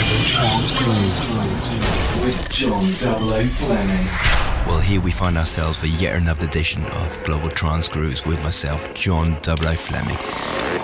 Global Trance Grooves with John 00 Fleming. Well, here we find ourselves for yet another edition of Global Trance Grooves with myself, John 00 Fleming.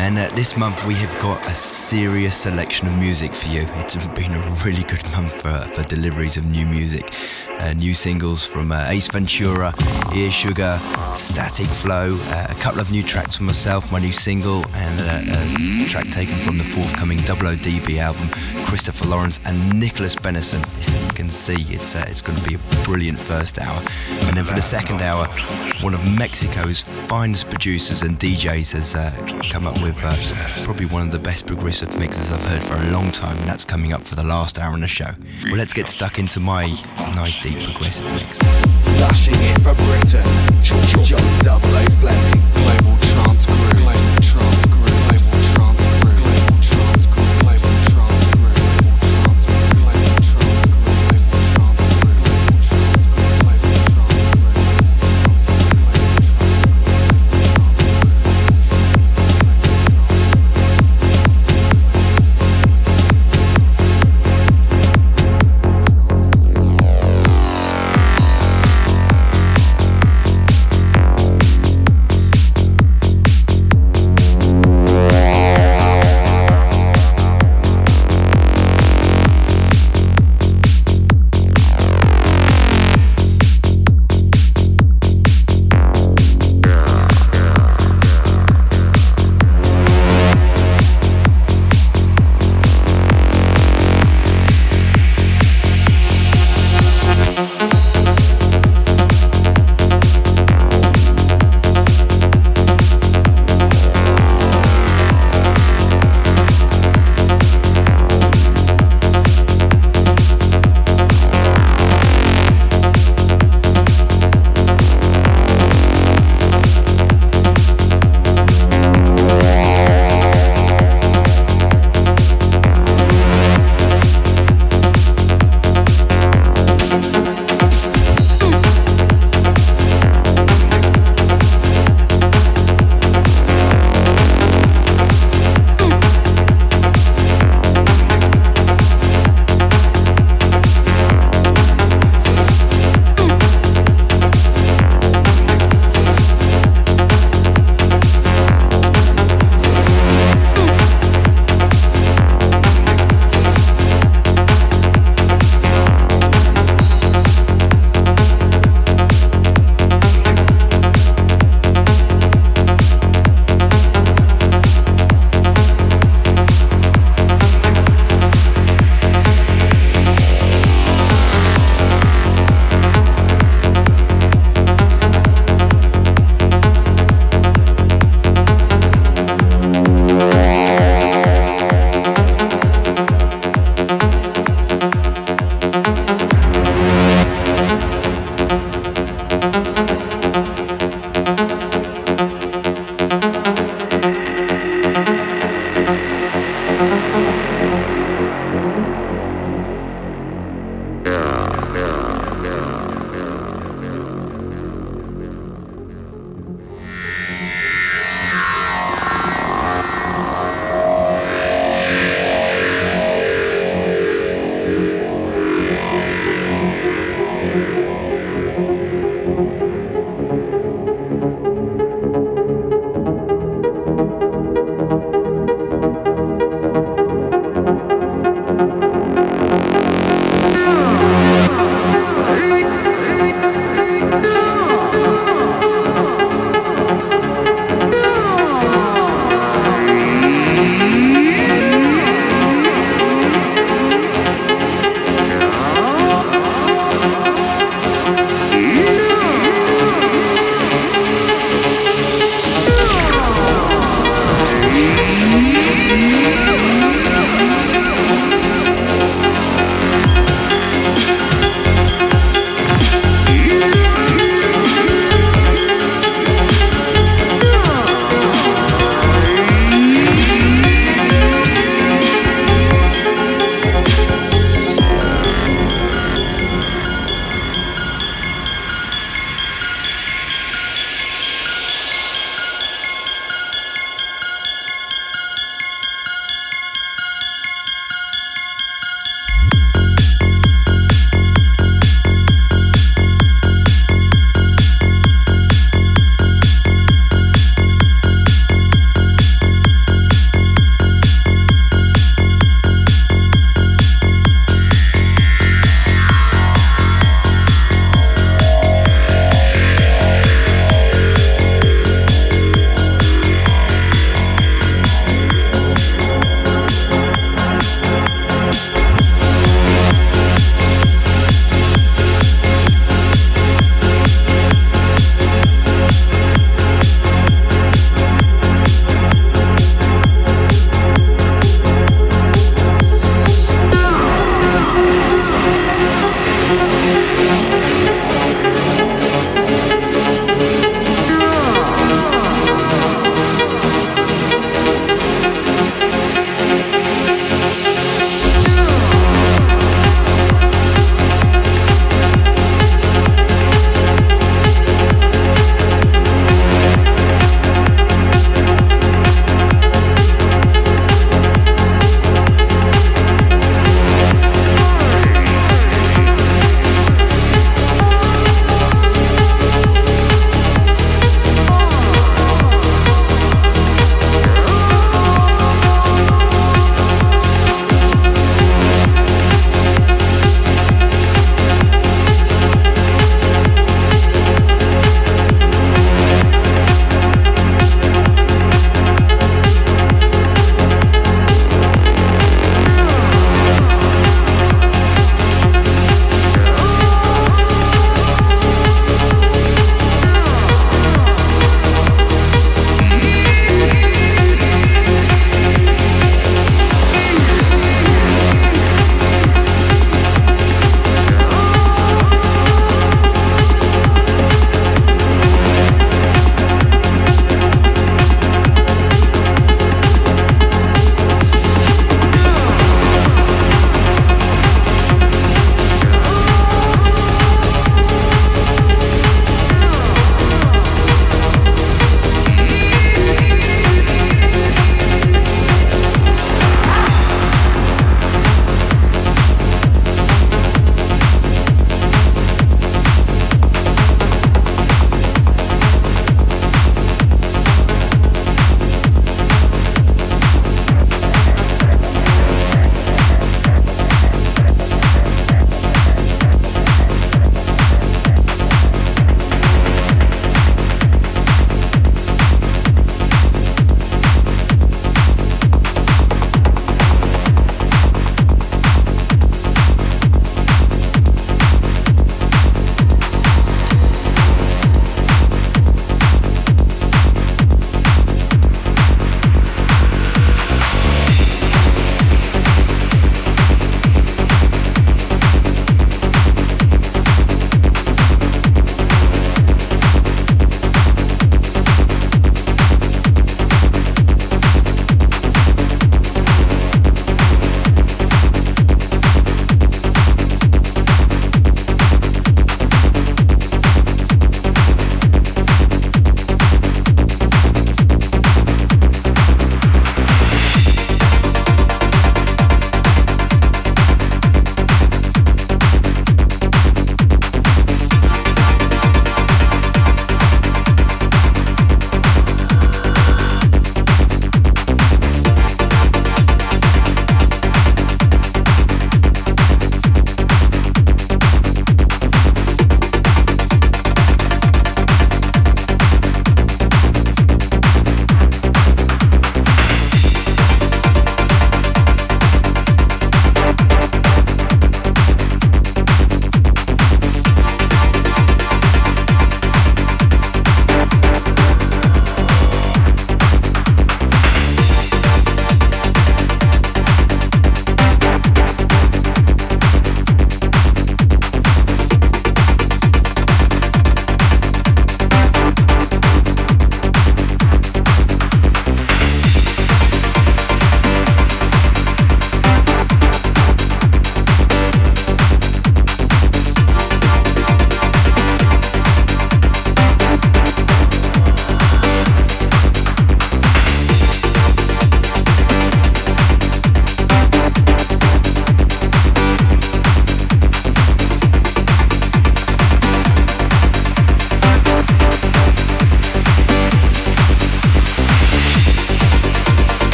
And uh, this month we have got a serious selection of music for you. It's been a really good month for, for deliveries of new music. Uh, new singles from uh, Ace Ventura, Ear Sugar, Static Flow, uh, a couple of new tracks from myself, my new single, and uh, a track taken from the forthcoming double-db album, Christopher Lawrence and Nicholas Benison. You can see it's, uh, it's going to be a brilliant first hour. And then for the second hour, one of Mexico's finest producers and DJs has come up with probably one of the best progressive mixes I've heard for a long time, and that's coming up for the last hour in the show. Well, let's get stuck into my nice deep progressive mix. Lushing it for Britain, John Double Fleming, Global Trance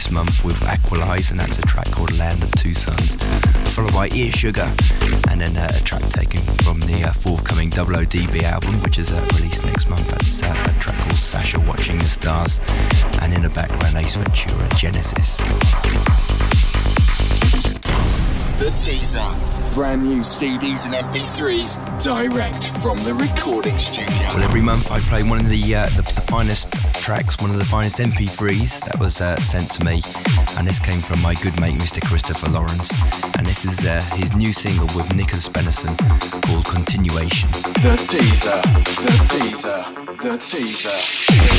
this month with Aqualize, and that's a track called Land of Two Suns, followed by Ear Sugar, and then uh, a track taken from the uh, forthcoming DB album, which is uh, released next month. That's a track called Sasha Watching the Stars, and in the background, Ace Ventura Genesis. The teaser brand new CDs and MP3s direct from the recording studio. Well, every month I play one of the, uh, the, the finest tracks, one of the finest MP3s that was uh, sent to me, and this came from my good mate Mr. Christopher Lawrence, and this is uh, his new single with Nicholas Benison called Continuation. The teaser, the teaser, the teaser.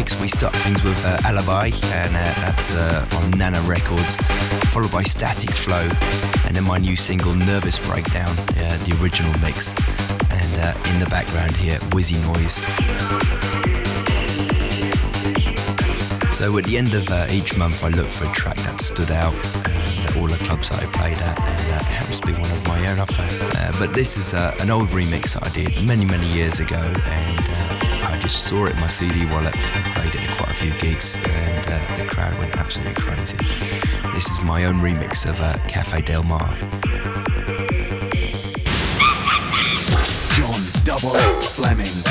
Mix, we start things with uh, Alibi, and uh, that's uh, on Nana Records, followed by Static Flow, and then my new single Nervous Breakdown, uh, the original mix, and uh, in the background here, Wizzy Noise. So at the end of uh, each month, I look for a track that stood out, and all the clubs that I played at, and uh, happens to be one of my own. Uh, but this is an old remix that I did many, many years ago, and I just saw it in my CD wallet few gigs, and uh, the crowd went absolutely crazy. This is my own remix of uh, Cafe Del Mar. John Double Fleming.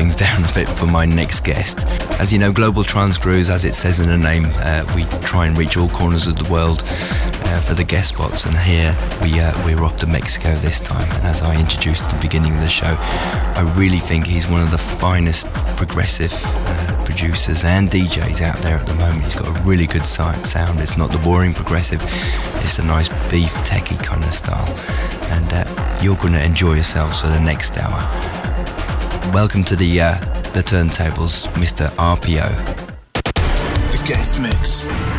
Things down a bit for my next guest. As you know, Global Trance Grooves, as it says in the name, uh, we try and reach all corners of the world uh, for the guest spots. And here we uh, we're off to Mexico this time. And as I introduced at the beginning of the show, I really think he's one of the finest progressive uh, producers and DJs out there at the moment. He's got a really good sound. It's not the boring progressive. It's a nice beef techie kind of style. And uh, you're going to enjoy yourselves for the next hour. Welcome to the uh, the turntables, Mr. RPO. The guest mix.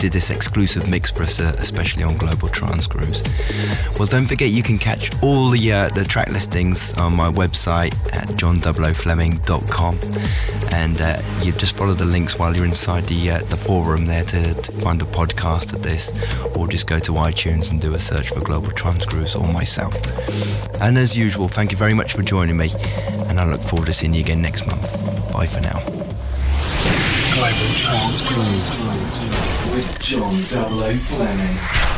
Did this exclusive mix for us, uh, especially on Global Trance Grooves. Well, don't forget you can catch all the uh, the track listings on my website at john00fleming.com, and uh, you just follow the links while you're inside the uh, the forum there to, to find a podcast of this, or just go to iTunes and do a search for Global Trance Grooves or myself. And as usual, thank you very much for joining me, and I look forward to seeing you again next month. Bye for now. Global Trance Grooves with John 00 Fleming.